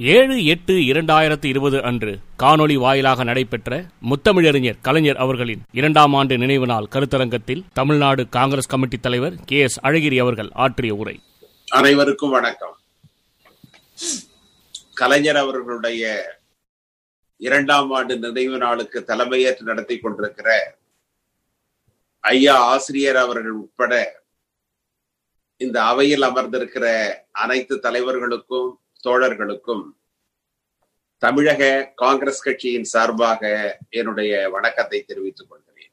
ஏழு எட்டு இரண்டாயிரத்தி இருபது அன்று காணொளி வாயிலாக நடைபெற்ற முத்தமிழறிஞர் கலைஞர் அவர்களின் இரண்டாம் ஆண்டு நினைவு நாள் கருத்தரங்கத்தில் தமிழ்நாடு காங்கிரஸ் கமிட்டி தலைவர் கே எஸ் அழகிரி அவர்கள் ஆற்றிய உரை. அனைவருக்கும் வணக்கம். கலைஞர் அவர்களுடைய இரண்டாம் ஆண்டு நினைவு நாளுக்கு தலைமையேற்று நடத்தி கொண்டிருக்கிற ஐயா ஆசிரியர் அவர்கள் உட்பட இந்த அவையில் அமர்ந்திருக்கிற அனைத்து தலைவர்களுக்கும் தோழர்களுக்கும் தமிழக காங்கிரஸ் கட்சியின் சார்பாக என்னுடைய வணக்கத்தை தெரிவித்துக் கொள்கிறேன்.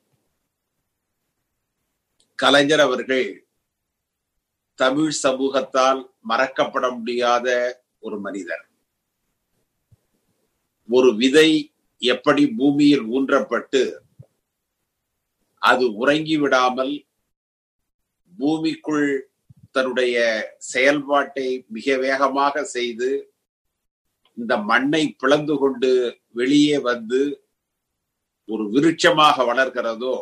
கலைஞர் அவர்கள் தமிழ் சமூகத்தால் மறக்கப்பட முடியாத ஒரு மனிதர். ஒரு விதை எப்படி பூமியில் ஊன்றப்பட்டு அது உறங்கி விடாமல் பூமிக்குள் தன்னுடைய செயல்பாட்டை மிக வேகமாக செய்து இந்த மண்ணை பிளந்து கொண்டு வெளியே வந்து ஒரு விருட்சமாக வளர்கிறதோ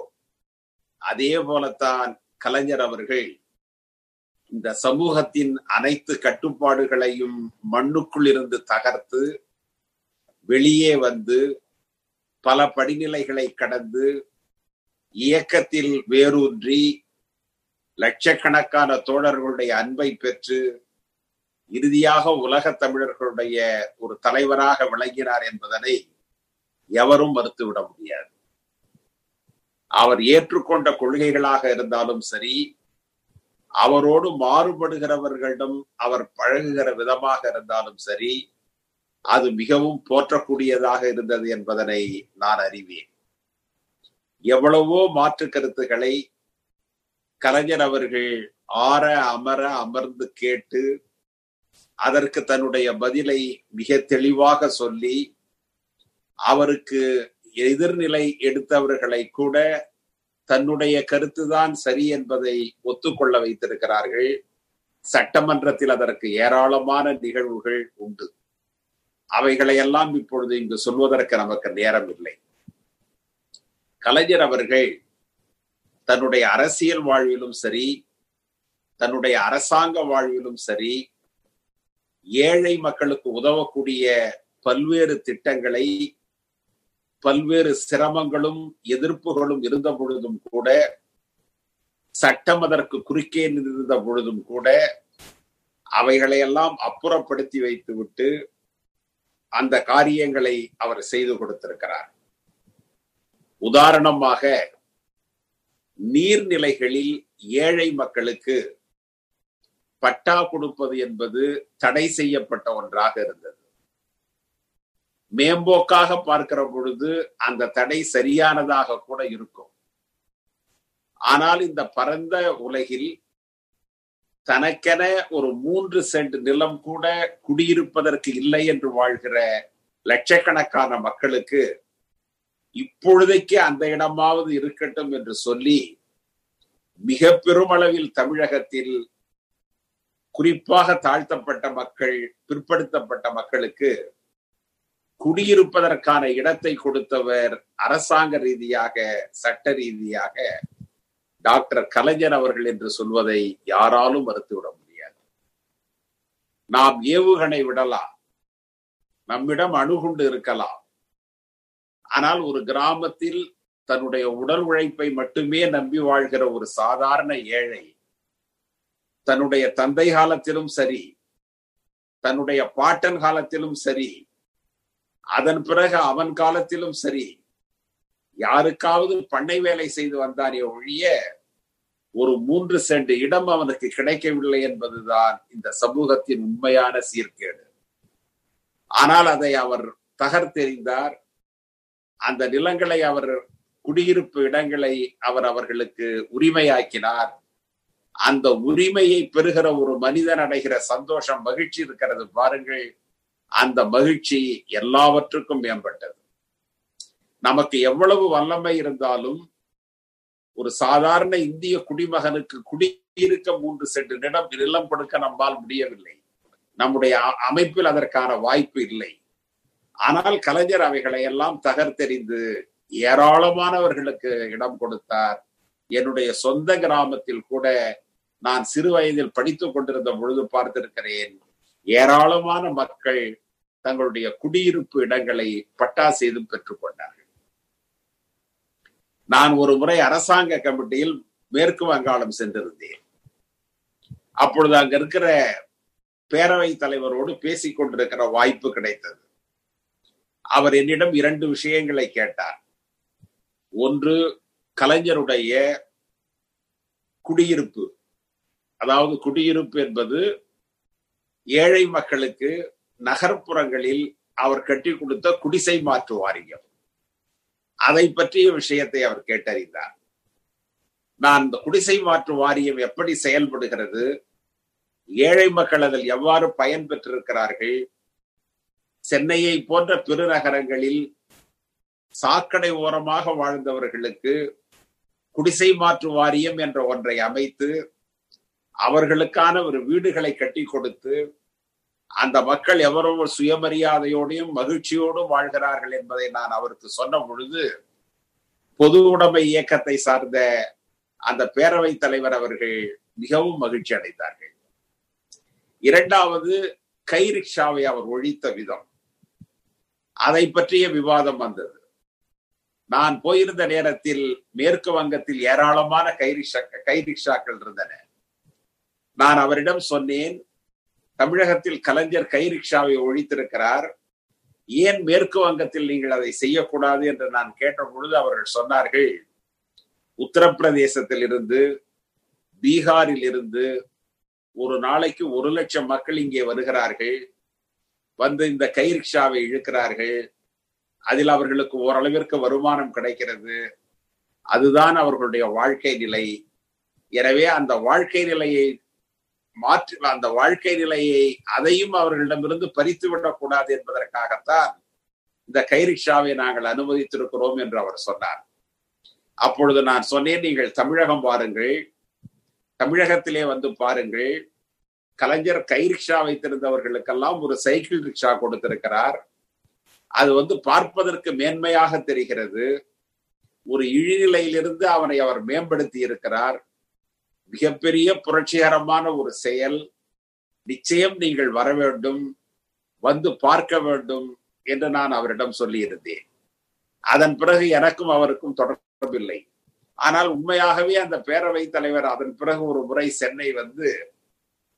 அதே போலத்தான் கலைஞர் அவர்கள் இந்த சமூகத்தின் அனைத்து கட்டுப்பாடுகளையும் மண்ணுக்குள் இருந்து தகர்த்து வெளியே வந்து பல படிநிலைகளை கடந்து இயக்கத்தில் வேரூன்றி லட்சக்கணக்கான தோழர்களுடைய அன்பை பெற்று இறுதியாக உலக தமிழர்களுடைய ஒரு தலைவராக விளங்கினார் என்பதனை எவரும் மறுத்துவிட முடியாது. அவர் ஏற்றுக்கொண்ட கொள்கைகளாக இருந்தாலும் சரி அவரோடு மாறுபடுகிறவர்களிடம் அவர் பழகுகிற விதமாக இருந்தாலும் சரி அது மிகவும் போற்றக்கூடியதாக இருந்தது என்பதனை நான் அறிவேன். எவ்வளவோ மாற்று கருத்துக்களை கலைஞர் அவர்கள் ஆற அமர அமர்ந்து கேட்டு அதற்கு தன்னுடைய பதிலை மிக தெளிவாக சொல்லி அவருக்கு எதிர்நிலை எடுத்தவர்களை கூட தன்னுடைய கருத்துதான் சரி என்பதை ஒத்துக்கொள்ள வைத்திருக்கிறார்கள். சட்டமன்றத்தில் அதற்கு ஏராளமான நிகழ்வுகள் உண்டு. அவைகளையெல்லாம் இப்பொழுது இங்கு சொல்வதற்கு நமக்கு நேரம் இல்லை. கலைஞர் அவர்கள் தன்னுடைய அரசியல் வாழ்விலும் சரி தன்னுடைய அரசாங்க வாழ்விலும் சரி ஏழை மக்களுக்கு உதவக்கூடிய பல்வேறு திட்டங்களை பல்வேறு சிரமங்களும் எதிர்ப்புகளும் இருந்த பொழுதும் கூட சட்டம் அதற்கு குறுக்கே நின்றிருந்த பொழுதும் கூட அவைகளையெல்லாம் அப்புறப்படுத்தி வைத்துவிட்டு அந்த காரியங்களை அவர் செய்து கொடுத்திருக்கிறார். உதாரணமாக நீர்நிலைகளில் ஏழை மக்களுக்கு பட்டா கொடுப்பது என்பது தடை செய்யப்பட்ட ஒன்றாக இருந்தது. மேம்போக்காக பார்க்கிற பொழுது அந்த தடை சரியானதாக கூட இருக்கும். ஆனால் இந்த பரந்த உலகில் தனக்கென ஒரு மூன்று சென்ட் நிலம் கூட குடியிருப்பதற்கு இல்லை என்று வாழ்கிற லட்சக்கணக்கான மக்களுக்கு இப்பொழுதைக்கு அந்த இடமாவது இருக்கட்டும் என்று சொல்லி மிக பெருமளவில் தமிழகத்தில் குறிப்பாக தாழ்த்தப்பட்ட மக்கள் பிற்படுத்தப்பட்ட மக்களுக்கு குடியிருப்பதற்கான இடத்தை கொடுத்தவர் அரசாங்க ரீதியாக சட்ட ரீதியாக டாக்டர் கலைஞர் அவர்கள் என்று சொல்வதை யாராலும் மறுத்துவிட முடியாது. நாம் ஏவுகணை விடலாம். நம்மிடம் அணுகுண்டு இருக்கலாம். ஆனால் ஒரு கிராமத்தில் தன்னுடைய உடல் உழைப்பை மட்டுமே நம்பி வாழ்கிற ஒரு சாதாரண ஏழை தன்னுடைய தந்தை காலத்திலும் சரி தன்னுடைய பாட்டன் காலத்திலும் சரி அதன் பிறகு அவன் காலத்திலும் சரி யாருக்காவது பண்ணை வேலை செய்து வந்தானே ஒழிய ஒரு மூன்று சென்ட் இடம் அவனுக்கு கிடைக்கவில்லை என்பதுதான் இந்த சமூகத்தின் உண்மையான சீர்கேடு. ஆனால் அதை அவர் தகர்த்தெறிந்தார் அந்த நிலங்களை அவர் குடியிருப்பு இடங்களை அவர் அவர்களுக்கு உரிமையாக்கினார். அந்த உரிமையை பெறுகிற ஒரு மனிதன் அடைகிற சந்தோஷம் மகிழ்ச்சி இருக்கிறது பாருங்கள். அந்த மகிழ்ச்சி எல்லாவற்றுக்கும் மேம்பட்டது. நமக்கு எவ்வளவு வல்லமை இருந்தாலும் ஒரு சாதாரண இந்திய குடிமகனுக்கு குடியிருக்க மூன்று சென்று நிலம் நிலம் கொடுக்க நம்மால் முடியவில்லை. நம்முடைய அமைப்பில் அதற்கான வாய்ப்பு இல்லை. ஆனால் கலைஞர் அவைகளை எல்லாம் தகர்த்தெறிந்து ஏராளமானவர்களுக்கு இடம் கொடுத்தார். என்னுடைய சொந்த கிராமத்தில் கூட நான் சிறு வயதில் படித்துக் கொண்டிருந்த பொழுது பார்த்திருக்கிறேன். ஏராளமான மக்கள் தங்களுடைய குடியிருப்பு இடங்களை பட்டா செய்தும் கொண்டார்கள். நான் ஒரு முறை அரசாங்க கமிட்டியில் மேற்கு வங்காளம் சென்றிருந்தேன். அப்பொழுது அங்க இருக்கிற பேரவை தலைவரோடு பேசிக் கொண்டிருக்கிற வாய்ப்பு கிடைத்தது. அவர் என்னிடம் இரண்டு விஷயங்களை கேட்டார். ஒன்று கலைஞருடைய குடியிருப்பு. அதாவது குடியிருப்பு என்பது ஏழை மக்களுக்கு நகர்ப்புறங்களில் அவர் கட்டி கொடுத்த குடிசை மாற்று வாரியம். அதை பற்றிய விஷயத்தை அவர் கேட்டறிந்தார். நான் இந்த குடிசை மாற்று வாரியம் எப்படி செயல்படுகிறது? ஏழை மக்கள் அதில் எவ்வாறு பயன் பெற்றிருக்கிறார்கள்? சென்னையை போன்ற பெருநகரங்களில் சாக்கடை ஓரமாக வாழ்ந்தவர்களுக்கு குடிசை மாற்று வாரியம் என்ற ஒன்றை அமைத்து அவர்களுக்கான ஒரு வீடுகளை கட்டி கொடுத்து அந்த மக்கள் எவரோ சுயமரியாதையோடையும் மகிழ்ச்சியோடும் வாழ்கிறார்கள் என்பதை நான் அவருக்கு சொன்ன பொழுது பொது உடைமை இயக்கத்தை சார்ந்த அந்த பேரவை தலைவர் அவர்கள் மிகவும் மகிழ்ச்சி அடைந்தார்கள். இரண்டாவது கை ரிக்ஷாவை அவர் ஒழித்த விதம். அதை பற்றிய விவாதம் வந்தது. நான் போயிருந்த நேரத்தில் மேற்கு வங்கத்தில் ஏராளமான கை ரிக்ஷா கை ரிக்ஷாக்கள் இருந்தன. நான் அவரிடம் சொன்னேன் தமிழகத்தில் கலைஞர் கைரிக்ஷாவை ஒழித்திருக்கிறார். ஏன் மேற்கு வங்கத்தில் நீங்கள் அதை செய்யக்கூடாது? என்று நான் கேட்ட பொழுது அவர்கள் சொன்னார்கள் உத்தரப்பிரதேசத்தில் இருந்து பீகாரில் இருந்து ஒரு நாளைக்கு ஒரு லட்சம் மக்கள் இங்கே வருகிறார்கள். வந்து இந்த கை ரிக்ஷாவை இழுக்கிறார்கள். அதில் அவர்களுக்கு ஓரளவிற்கு வருமானம் கிடைக்கிறது. அதுதான் அவர்களுடைய வாழ்க்கை நிலை. எனவே அந்த வாழ்க்கை நிலையை மாற்றி அந்த வாழ்க்கை நிலையை அதையும் அவர்களிடமிருந்து பறித்து விடக்கூடாது என்பதற்காகத்தான் இந்த கை ரிக்ஷாவை நாங்கள் அனுமதித்திருக்கிறோம் என்று அவர் சொன்னார். அப்பொழுது நான் சொன்னேன் நீங்கள் தமிழகம் பாருங்கள் தமிழகத்திலே வந்து பாருங்கள். கலைஞர் கை ரிக்ஷா வைத்திருந்தவர்களுக்கெல்லாம் ஒரு சைக்கிள் ரிக்ஷா கொடுத்திருக்கிறார். அது வந்து பார்ப்பதற்கு மேன்மையாக தெரிகிறது. ஒரு இழிநிலையிலிருந்து அவனை அவர் மேம்படுத்தி இருக்கிறார். மிகப்பெரிய புரட்சிகரமான ஒரு செயல். நிச்சயம் நீங்கள் வர வேண்டும். வந்து பார்க்க வேண்டும் என்று நான் அவரிடம் சொல்லியிருந்தேன். அதன் பிறகு எனக்கும் அவருக்கும் தொடர்பில்லை. ஆனால் உண்மையாகவே அந்த பேரவை தலைவர் அதன் பிறகு ஒரு முறை சென்னை வந்து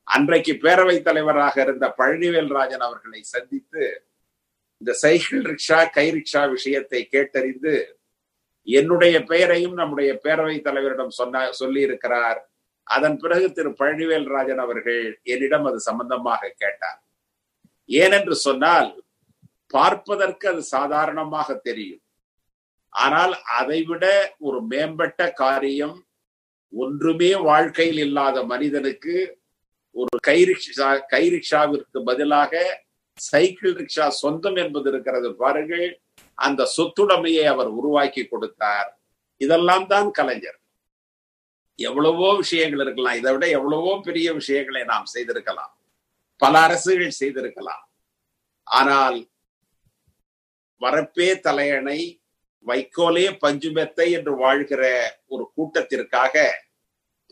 அன்றைக்கு பேரவை தலைவராக இருந்த பழனிவேல் ராஜன் அவர்களை சந்தித்து இந்த சைக்கிள் ரிக்ஷா கை ரிக்ஷா விஷயத்தை கேட்டறிந்து என்னுடைய பெயரையும் நம்முடைய பேரவை தலைவரிடம் சொன்ன சொல்லி இருக்கிறார் அதன் பிறகு திரு பழனிவேல் ராஜன் அவர்கள் என்னிடம் அது சம்பந்தமாக கேட்டார். ஏனென்று சொன்னால் பார்ப்பதற்கு அது சாதாரணமாக தெரியும். ஆனால் அதைவிட ஒரு மேம்பட்ட காரியம் ஒன்றுமே வாழ்க்கையில் இல்லாத மனிதனுக்கு ஒரு கை ரிக்ஷா கை ரிக்ஷாவிற்கு பதிலாக சைக்கிள் ரிக்ஷா சொந்தம் என்பது இருக்கிறது பாருங்கள். அந்த சொத்துடைமையை அவர் உருவாக்கி கொடுத்தார். இதெல்லாம் தான் கலைஞர். எவ்வளவோ விஷயங்கள் இருக்கலாம். இதை விட எவ்வளவோ பெரிய விஷயங்களை நாம் செய்திருக்கலாம். பல அரசுகள் செய்திருக்கலாம். ஆனால் வரப்பே தலையணை வைக்கோலே பஞ்சுமெத்தை என்று வாழ்கிற ஒரு கூட்டத்திற்காக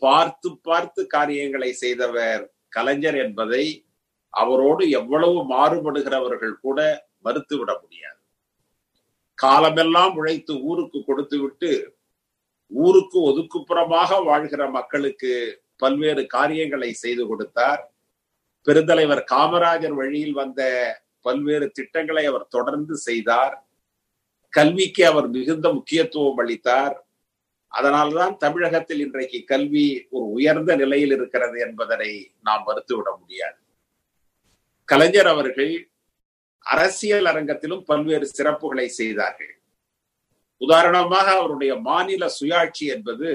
பார்த்து பார்த்து காரியங்களை செய்தவர் கலைஞர் என்பதை அவரோடு எவ்வளவு மாறுபடுகிறவர்கள் கூட மறுத்துவிட முடியாது. காலமெல்லாம் உழைத்து ஊருக்கு கொடுத்து விட்டு ஊருக்கு ஒதுக்குப்புறமாக வாழ்கிற மக்களுக்கு பல்வேறு காரியங்களை செய்து கொடுத்தார். பெருந்தலைவர் காமராஜர் வழியில் வந்த பல்வேறு திட்டங்களை அவர் தொடர்ந்து செய்தார். கல்விக்கு அவர் மிகுந்த முக்கியத்துவம் அளித்தார். அதனால்தான் தமிழகத்தில் இன்றைக்கு கல்வி ஒரு உயர்ந்த நிலையில் இருக்கிறது என்பதனை நாம் மறுத்துவிட முடியாது. கலைஞர் அவர்கள் அரசியல் அரங்கத்திலும் பல்வேறு சிறப்புகளை செய்தார்கள். உதாரணமாக அவருடைய மாநில சுயாட்சி என்பது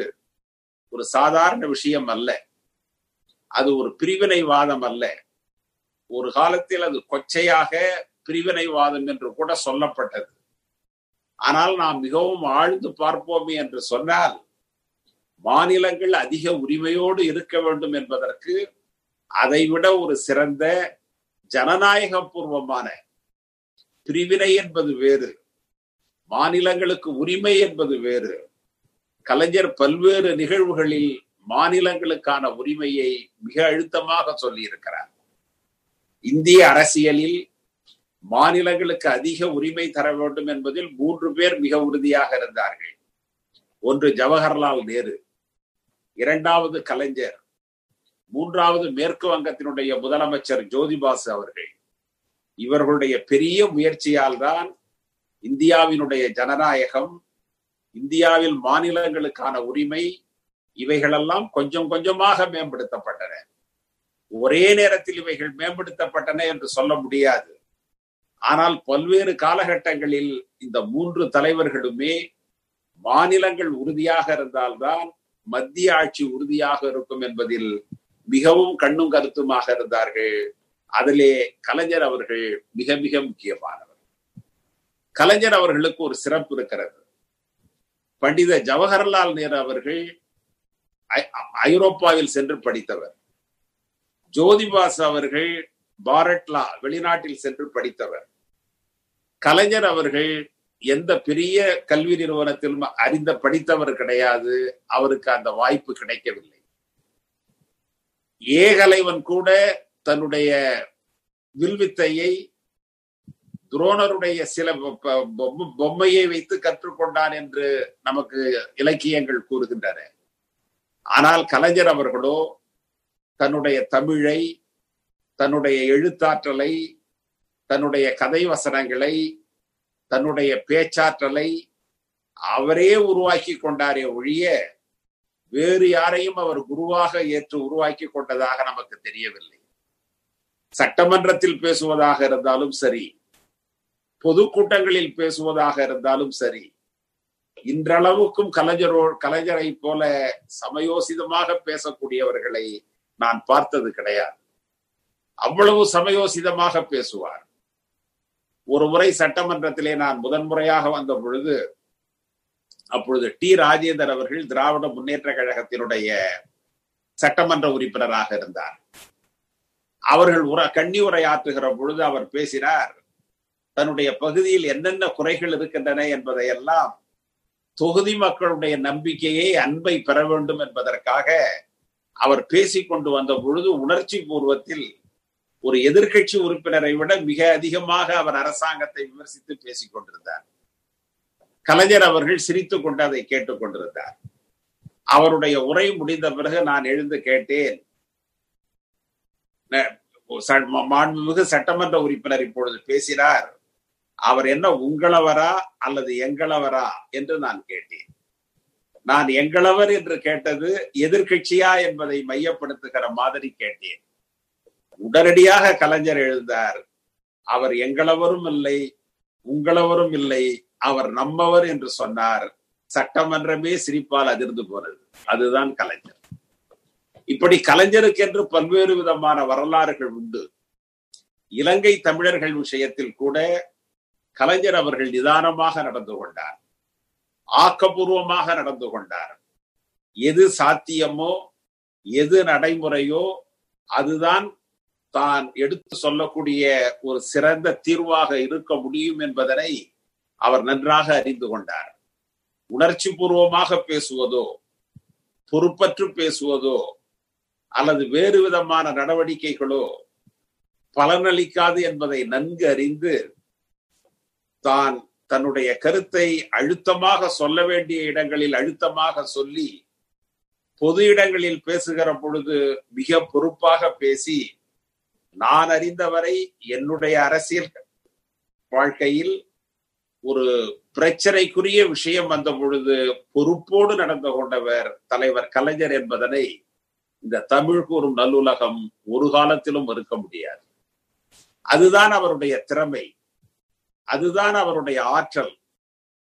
ஒரு சாதாரண விஷயம் அல்ல. அது ஒரு பிரிவினைவாதம் அல்ல. ஒரு காலத்தில் அது கொச்சையாக பிரிவினைவாதம் என்று கூட சொல்லப்பட்டது. ஆனால் நாம் மிகவும் ஆழ்ந்து பார்ப்போமே என்று சொன்னால் மாநிலங்கள் அதிக உரிமையோடு இருக்க வேண்டும் என்பதற்கு அதைவிட ஒரு சிறந்த ஜனநாயக பூர்வமான பிரிவினை என்பது வேறு மாநிலங்களுக்கு உரிமை என்பது வேறு. கலைஞர் பல்வேறு நிகழ்வுகளில் மாநிலங்களுக்கான உரிமையை மிக அழுத்தமாக சொல்லியிருக்கிறார். இந்திய அரசியலில் மாநிலங்களுக்கு அதிக உரிமை தர வேண்டும் என்பதில் மூன்று பேர் மிக உறுதியாக இருந்தார்கள். ஒன்று ஜவஹர்லால் நேரு இரண்டாவது கலைஞர் மூன்றாவது மேற்கு வங்கத்தினுடைய முதலமைச்சர் ஜோதிபாசு அவர்கள். இவர்களுடைய பெரிய முயற்சியால் தான் இந்தியாவினுடைய ஜனநாயகம் இந்தியாவில் மாநிலங்களுக்கான உரிமை இவைகளெல்லாம் கொஞ்சம் கொஞ்சமாக மேம்படுத்தப்பட்டன. ஒரே நேரத்தில் இவைகள் மேம்படுத்தப்பட்டன என்று சொல்ல முடியாது. ஆனால் பல்வேறு காலகட்டங்களில் இந்த மூன்று தலைவர்களுமே மாநிலங்கள் உறுதியாக இருந்தால்தான் மத்திய ஆட்சி உறுதியாக இருக்கும் என்பதில் மிகவும் கண்ணும் கருத்துமாக இருந்தார்கள். அதிலே கலைஞர் அவர்கள் மிக மிக முக்கியமானவர். கலைஞர் அவர்களுக்கு ஒரு சிறப்பு இருக்கிறது. பண்டித ஜவஹர்லால் நேரு அவர்கள் ஐரோப்பாவில் சென்று படித்தவர். ஜோதிபாஸ் அவர்கள் பாரட்லா வெளிநாட்டில் சென்று படித்தவர். கலைஞர் அவர்கள் எந்த பெரிய கல்வி நிறுவனத்திலும் அறிந்த படித்தவர் கிடையாது. அவருக்கு அந்த வாய்ப்பு கிடைக்கவில்லை. ஏகலைவன் கூட தன்னுடைய வில்வித்தையை துரோணருடைய சில பொம்மையை வைத்து கற்றுக்கொண்டான் என்று நமக்கு இலக்கியங்கள் கூறுகின்றன. ஆனால் கலைஞர் அவர்களோ தன்னுடைய தமிழை தன்னுடைய எழுத்தாற்றலை தன்னுடைய கதை வசனங்களை தன்னுடைய பேச்சாற்றலை அவரே உருவாக்கி கொண்டாரே ஒழிய வேறு யாரையும் அவர் குருவாக ஏற்று உருவாக்கி கொண்டதாக நமக்கு தெரியவில்லை. சட்டமன்றத்தில் பேசுவதாக இருந்தாலும் சரி பொதுக்கூட்டங்களில் பேசுவதாக இருந்தாலும் சரி இன்றளவுக்கும் கலைஞரோ கலைஞரை போல சமயோசிதமாக பேசக்கூடியவர்களை நான் பார்த்தது கிடையாது. அவ்வளவு சமயோசிதமாக பேசுவார். ஒரு முறை சட்டமன்றத்திலே நான் முதன்முறையாக வந்த பொழுது அப்பொழுது டி. ராஜேந்தர் அவர்கள் திராவிட முன்னேற்ற கழகத்தினுடைய சட்டமன்ற உறுப்பினராக இருந்தார். அவர்கள் உர கண்ணி உரையாற்றுகிற பொழுது அவர் பேசினார் தன்னுடைய பகுதியில் என்னென்ன குறைகள் இருக்கின்றன என்பதையெல்லாம் தொகுதி மக்களுடைய நம்பிக்கையை அன்பை பெற வேண்டும் என்பதற்காக அவர் பேசிக் கொண்டு வந்த பொழுது உணர்ச்சி பூர்வத்தில் ஒரு எதிர்கட்சி உறுப்பினரை விட மிக அதிகமாக அவர் அரசாங்கத்தை விமர்சித்து பேசிக் கொண்டிருந்தார். கலைஞர் அவர்கள் சிரித்துக் கொண்டு அதை கேட்டுக் கொண்டிருந்தார். அவருடைய உரை முடிந்த பிறகு நான் எழுந்து கேட்டேன். மாண்புமிகு சட்டமன்ற உறுப்பினர் இப்பொழுது பேசினார். அவர் என்ன உங்களவரா அல்லது எங்களவரா என்று நான் கேட்டேன். நான் எங்களவர் என்று கேட்டது எதிர்கட்சியா என்பதை மையப்படுத்துகிற மாதிரி கேட்டேன். உடனடியாக கலைஞர் எழுந்தார் அவர் எங்களவரும் இல்லை உங்களவரும் இல்லை அவர் நம்மவர் என்று சொன்னார். சட்டமன்றமே சிரிப்பால் அதிர்ந்து போனது. அதுதான் கலைஞர். இப்படி கலைஞருக்கு என்று பல்வேறு விதமான வரலாறுகள் உண்டு. இலங்கை தமிழர்கள் விஷயத்தில் கூட கலைஞர் அவர்கள் நிதானமாக நடந்து கொண்டார். ஆக்கப்பூர்வமாக நடந்து கொண்டார். எது சாத்தியமோ எது நடைமுறையோ அதுதான் தான் எடுத்து சொல்லக்கூடிய ஒரு சிறந்த தீர்வாக இருக்க முடியும் என்பதனை அவர் நன்றாக அறிந்து கொண்டார். உணர்ச்சி பூர்வமாக பேசுவதோ பொறுப்பற்று பேசுவதோ அல்லது வேறு விதமான நடவடிக்கைகளோ பலனளிக்காது என்பதை நன்கு அறிந்து தான் தன்னுடைய கருத்தை அழுத்தமாக சொல்ல வேண்டிய இடங்களில் அழுத்தமாக சொல்லி பொது இடங்களில் பேசுகிற பொழுது மிக பொறுப்பாக பேசி நான் அறிந்தவரை என்னுடைய அரசியல் வாழ்க்கையில் ஒரு பிரச்சனைக்குரிய விஷயம் வந்த பொழுது பொறுப்போடு நடந்து கொண்டவர் தலைவர் கலைஞர் என்பதனை இந்த தமிழ் கூறும் நல்லுலகம் ஒரு காலத்திலும் இருக்க முடியாது. அதுதான் அவருடைய திறமை. அதுதான் அவருடைய ஆற்றல்.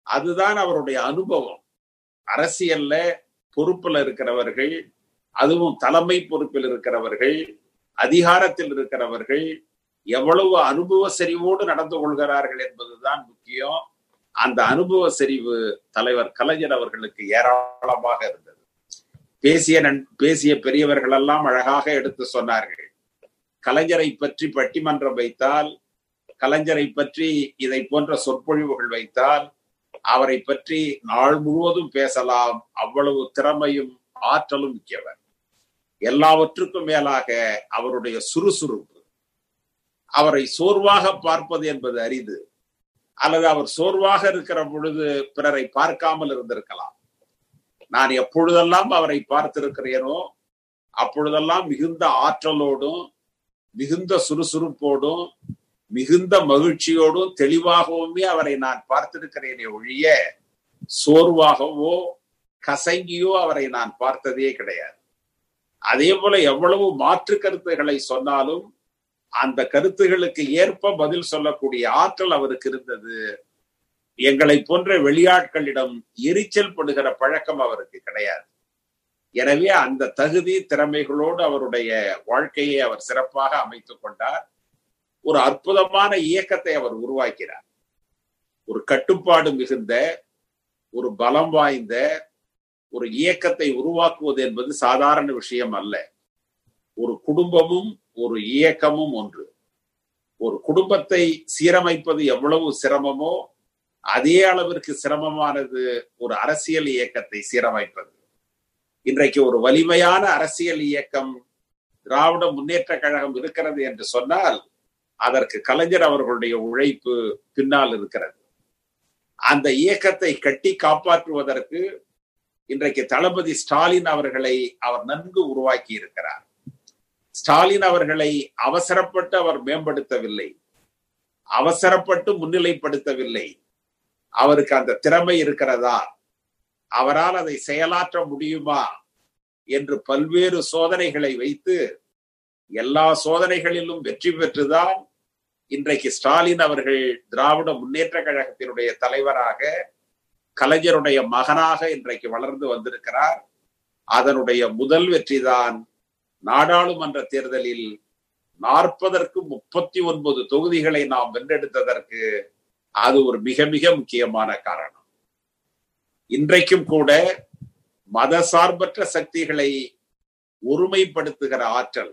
அதுதான் அவருடைய அனுபவம். அரசியல்ல பொறுப்புல இருக்கிறவர்கள் அதுவும் தலைமை பொறுப்பில் இருக்கிறவர்கள் அதிகாரத்தில் இருக்கிறவர்கள் எவ்வளவு அனுபவ செறிவோடு நடந்து கொள்கிறார்கள் என்பதுதான் முக்கியம். அந்த அனுபவ செறிவு தலைவர் கலைஞர் அவர்களுக்கு ஏராளமாக இருந்தது. பேசிய நன் பேசிய பெரியவர்கள் எல்லாம் அழகாக எடுத்து சொன்னார்கள். கலைஞரை பற்றி பட்டிமன்றம் வைத்தால் கலைஞரை பற்றி இதை போன்ற சொற்பொழிவுகள் வைத்தால் அவரை பற்றி நாள் முழுவதும் பேசலாம். அவ்வளவு திறமையும் ஆற்றலும் மிக்கவர். எல்லாவற்றுக்கும் மேலாக அவருடைய சுறுசுறுப்பு அவரை சோர்வாக பார்ப்பது என்பது அரிது. அல்லது அவர் சோர்வாக இருக்கிற பொழுது பிறரை பார்க்காமல் இருந்திருக்கலாம். நான் எப்பொழுதெல்லாம் அவரை பார்த்திருக்கிறேனோ அப்பொழுதெல்லாம் மிகுந்த ஆற்றலோடும் மிகுந்த சுறுசுறுப்போடும் மிகுந்த மகிழ்ச்சியோடும் தெளிவாகவுமே அவரை நான் பார்த்திருக்கிறேனே ஒழிய சோர்வாகவோ கசங்கியோ அவரை நான் பார்த்ததே கிடையாது. அதே போல எவ்வளவு மாற்று கருத்துக்களை சொன்னாலும் அந்த கருத்துகளுக்கு ஏற்ப பதில் சொல்லக்கூடிய ஆற்றல் அவருக்கு இருந்தது. எங்களை போன்ற வெளியாட்களிடம் எரிச்சல் படுகிற பழக்கம் அவருக்கு கிடையாது. எனவே அந்த தகுதி திறமைகளோடு அவருடைய வாழ்க்கையை அவர் சிறப்பாக அமைத்துக் கொண்டார். ஒரு அற்புதமான இயக்கத்தை அவர் உருவாக்கினார். ஒரு கட்டுப்பாடு மிகுந்த ஒரு பலம் வாய்ந்த ஒரு இயக்கத்தை உருவாக்குவது என்பது சாதாரண விஷயம் அல்ல. ஒரு குடும்பமும் ஒரு இயக்கமும் ஒன்று. ஒரு குடும்பத்தை சீரமைப்பது எவ்வளவு சிரமமோ அதே அளவிற்கு சிரமமானது ஒரு அரசியல் இயக்கத்தை சீரமைப்பது. இன்றைக்கு ஒரு வலிமையான அரசியல் இயக்கம் திராவிட முன்னேற்ற கழகம் இருக்கிறது என்று சொன்னால் அதற்கு கலைஞர் அவர்களுடைய உழைப்பு பின்னால் இருக்கிறது. அந்த இயக்கத்தை கட்டி காப்பாற்றுவதற்கு இன்றைக்கு தளபதி ஸ்டாலின் அவர்களை அவர் நன்கு உருவாக்கி இருக்கிறார் ஸ்டாலின் அவர்களை அவசரப்பட்டு அவர் மேம்படுத்தவில்லை. அவசரப்பட்டு முன்னிலைப்படுத்தவில்லை. அவருக்கு அந்த திறமை இருக்கிறதா? அவரால் அதை செயலாற்ற முடியுமா? என்று பல்வேறு சோதனைகளை வைத்து எல்லா சோதனைகளிலும் வெற்றி பெற்றுதான் இன்றைக்கு ஸ்டாலின் அவர்கள் திராவிட முன்னேற்ற கழகத்தினுடைய தலைவராக கலைஞருடைய மகனாக இன்றைக்கு வளர்ந்து வந்திருக்கிறார். அதனுடைய முதல் வெற்றிதான் நாடாளுமன்ற தேர்தலில் நாற்பதற்கு முப்பத்தி ஒன்பது தொகுதிகளை நாம் வென்றெடுத்ததற்கு அது ஒரு மிக மிக முக்கியமான காரணம். இன்றைக்கும் கூட மத சார்பற்ற சக்திகளை ஒருமைப்படுத்துகிற ஆற்றல்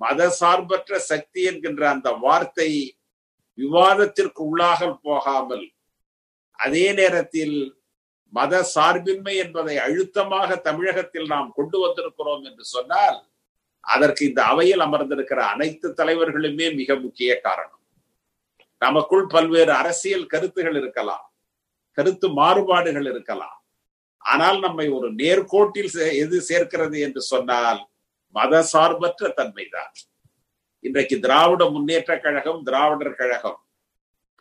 மத சார்பற்ற சக்தி என்கின்ற அந்த வார்த்தை விவாதத்திற்கு உள்ளாக போகாமல் அதே நேரத்தில் மத சார்பின்மை என்பதை அழுத்தமாக தமிழகத்தில் நாம் கொண்டு வந்திருக்கிறோம் என்று சொன்னால் அதற்கு இந்த அவையில் அமர்ந்திருக்கிற அனைத்து தலைவர்களுமே மிக முக்கிய காரணம். நமக்குள் பல்வேறு அரசியல் கருத்துகள் இருக்கலாம் கருத்து மாறுபாடுகள் இருக்கலாம். ஆனால் நம்மை ஒரு நேர்கோட்டில் எது சேர்க்கிறது என்று சொன்னால் மத சார்பற்ற தன்மைதான். இன்றைக்கு திராவிட முன்னேற்ற கழகம் திராவிடர் கழகம்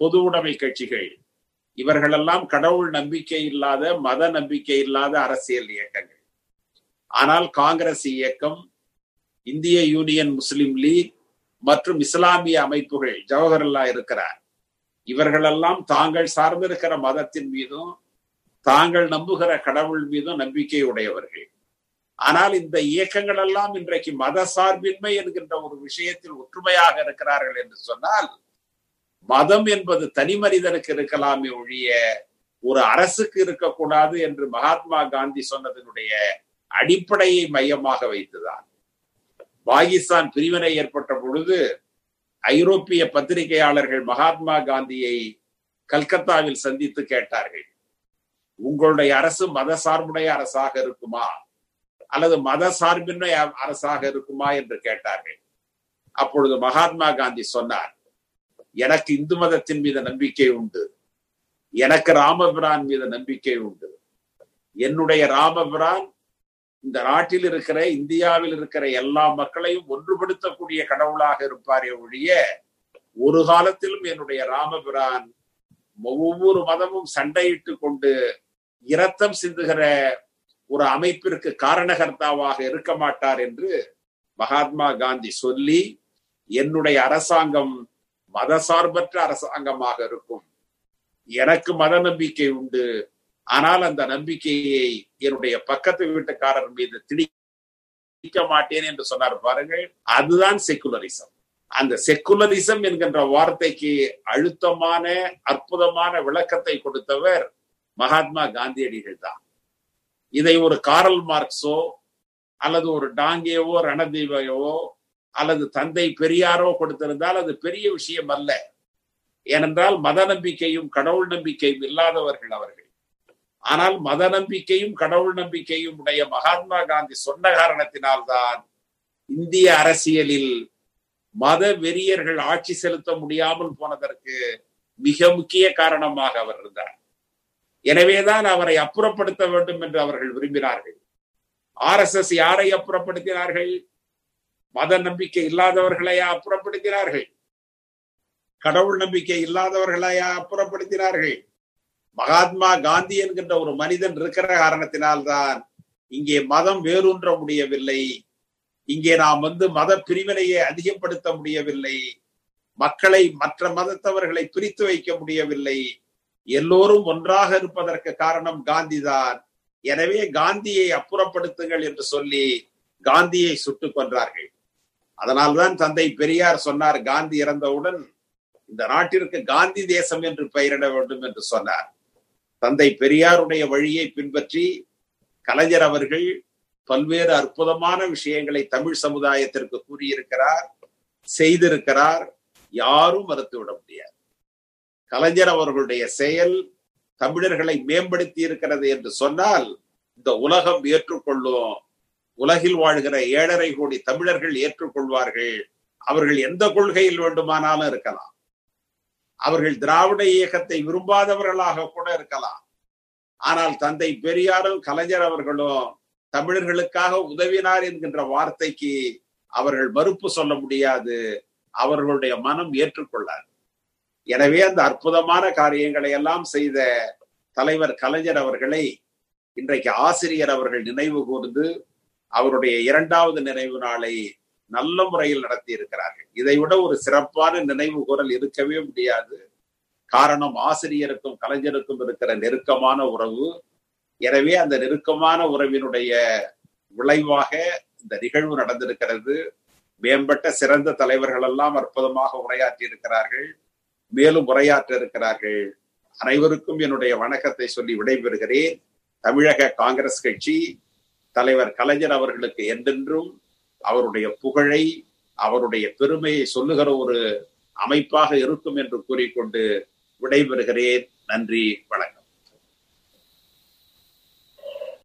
பொது உடைமை கட்சிகள் இவர்களெல்லாம் கடவுள் நம்பிக்கை இல்லாத மத நம்பிக்கை இல்லாத அரசியல் இயக்கங்கள். ஆனால் காங்கிரஸ் இயக்கம் இந்திய யூனியன் முஸ்லிம் லீக் மற்றும் இஸ்லாமிய அமைப்புகள் ஜவஹர்லா இருக்கிறார். இவர்களெல்லாம் தாங்கள் சார்ந்திருக்கிற மதத்தின் மீதும் தாங்கள் நம்புகிற கடவுள் மீதும் நம்பிக்கை உடையவர்கள். ஆனால் இந்த இயக்கங்கள் எல்லாம் இன்றைக்கு மத சார்பின்மை என்கின்ற ஒரு விஷயத்தில் ஒற்றுமையாக இருக்கிறார்கள் என்று சொன்னால் மதம் என்பது தனி மனிதனுக்கு இருக்கலாமே ஒழிய ஒரு அரசுக்கு இருக்கக்கூடாது என்று மகாத்மா காந்தி சொன்னதனுடைய அடிப்படையை மையமாக வைத்துதான். பாகிஸ்தான் பிரிவினை ஏற்பட்ட பொழுது ஐரோப்பிய பத்திரிகையாளர்கள் மகாத்மா காந்தியை கல்கத்தாவில் சந்தித்து கேட்டார்கள். உங்களுடைய அரசு மத சார்புடைய அரசாக இருக்குமா? அல்லது மத சார்பின்மை அரசாக இருக்குமா? என்று கேட்டார்கள். அப்பொழுது மகாத்மா காந்தி சொன்னார் எனக்கு இந்து மதத்தின் மீது நம்பிக்கை உண்டு. எனக்கு ராமபிரான் மீது நம்பிக்கை உண்டு. என்னுடைய ராமபிரான் இந்த நாட்டில் இருக்கிற இந்தியாவில் இருக்கிற எல்லா மக்களையும் ஒன்றுபடுத்தக்கூடிய கடவுளாக இருப்பாரே ஒழிய ஒரு காலத்திலும் என்னுடைய ராமபிரான் ஒவ்வொரு மதமும் சண்டையிட்டு கொண்டு இரத்தம் சிந்துகிற ஒரு அமைப்பிற்கு காரணகர்த்தாவாக இருக்க மாட்டார் என்று மகாத்மா காந்தி சொல்லி என்னுடைய அரசாங்கம் மதசார்பற்ற அரசாங்கமாக இருக்கும். எனக்கு மத நம்பிக்கை உண்டு. ஆனால் அந்த நம்பிக்கையை என்னுடைய பக்கத்து வீட்டுக்காரர் மீது திணிக்க மாட்டேன் என்று சொன்னார் பாருங்கள். அதுதான் செக்குலரிசம் அந்த செக்குலரிசம் என்கின்ற வார்த்தைக்கு அழுத்தமான அற்புதமான விளக்கத்தை கொடுத்தவர் மகாத்மா காந்தியடிகள் தான். இதை ஒரு காரல் மார்க்ஸோ அல்லது ஒரு டாங்கேவோ ரணதீவையோ அல்லது தந்தை பெரியாரோ கொடுத்திருந்தால் அது பெரிய விஷயம் அல்ல. ஏனென்றால் மத நம்பிக்கையும் கடவுள் நம்பிக்கையும் இல்லாதவர்கள் அவர்கள். ஆனால் மத நம்பிக்கையும் கடவுள் நம்பிக்கையும் உடைய மகாத்மா காந்தி சொன்ன காரணத்தினால்தான் இந்திய அரசியலில் மத வெறியர்கள் ஆட்சி செலுத்த முடியாமல் போனதற்கு மிக முக்கிய காரணமாக அவர் இருந்தார். எனவேதான் அவரை அப்புறப்படுத்த வேண்டும் என்று அவர்கள் விரும்பினார்கள். ஆர் எஸ் எஸ் யாரை அப்புறப்படுத்தினார்கள்? மத நம்பிக்கை இல்லாதவர்களையா அப்புறப்படுத்தினார்கள் கடவுள் நம்பிக்கை இல்லாதவர்களையா அப்புறப்படுத்தினார்கள் மகாத்மா காந்தி என்கின்ற ஒரு மனிதன் இருக்கிற காரணத்தினால்தான் இங்கே மதம் வேரூன்ற முடியவில்லை. இங்கே நாம் வந்து மத பிரிவினையை அதிகப்படுத்த முடியவில்லை. மக்களை மற்ற மதத்தவர்களை பிரித்து வைக்க முடியவில்லை. எல்லோரும் ஒன்றாக இருப்பதற்கு காரணம் காந்தி தான் எனவே காந்தியை அப்புறப்படுத்துங்கள் என்று சொல்லி காந்தியை சுட்டுக் கொன்றார்கள். அதனால்தான் தந்தை பெரியார் சொன்னார் காந்தி இறந்தவுடன் இந்த நாட்டிற்கு காந்தி தேசம் என்று பெயரிட வேண்டும் என்று சொன்னார். தந்தை பெரியாருடைய வழியை பின்பற்றி கலைஞர் அவர்கள் பல்வேறு அற்புதமான விஷயங்களை தமிழ் சமுதாயத்திற்கு கூறியிருக்கிறார் செய்திருக்கிறார் யாரும் மறுத்துவிட முடியாது. கலைஞர் அவர்களுடைய செயல் தமிழர்களை மேம்படுத்தி இருக்கிறது என்று சொன்னால் இந்த உலகம் ஏற்றுக்கொள்ளும் உலகில் வாழ்கிற ஏழரை கோடி தமிழர்கள் ஏற்றுக்கொள்வார்கள். அவர்கள் எந்த கொள்கையில் வேண்டுமானாலும் இருக்கலாம். அவர்கள் திராவிட இயக்கத்தை விரும்பாதவர்களாக கூட இருக்கலாம். ஆனால் தந்தை பெரியாரும் கலைஞர் அவர்களும் தமிழர்களுக்காக உதவினார் என்கின்ற வார்த்தைக்கு அவர்கள் மறுப்பு சொல்ல முடியாது. அவர்களுடைய மனம் ஏற்றுக்கொள்ளாது. எனவே அந்த அற்புதமான காரியங்களை எல்லாம் செய்த தலைவர் கலைஞர் அவர்களை இன்றைக்கு ஆசிரியர் அவர்கள் நினைவு கூர்ந்து அவருடைய இரண்டாவது நினைவு நாளை நல்ல முறையில் நடத்தி இருக்கிறார்கள் இதை விட ஒரு சிறப்பான நினைவுகூரல் இருக்கவே முடியாது. காரணம் ஆசிரியருக்கும் கலைஞருக்கும் இருக்கிற நெருக்கமான உறவு. எனவே அந்த நெருக்கமான உறவினுடைய விளைவாக இந்த நிகழ்வு நடந்திருக்கிறது. மேம்பட்ட சிறந்த தலைவர்கள் எல்லாம் அற்புதமாக உரையாற்றி இருக்கிறார்கள் மேலும் உரையாற்ற இருக்கிறார்கள் அனைவருக்கும் என்னுடைய வணக்கத்தை சொல்லி விடைபெறுகிறேன். தமிழக காங்கிரஸ் கட்சி தலைவர் கலைஞர் அவர்களுக்கு என்றென்றும் அவருடைய புகழை அவருடைய பெருமையை சொல்லுகிற ஒரு அமைப்பாக இருக்கும் என்று கூறிக்கொண்டு விடைபெறுகிறேன். நன்றி வணக்கம்.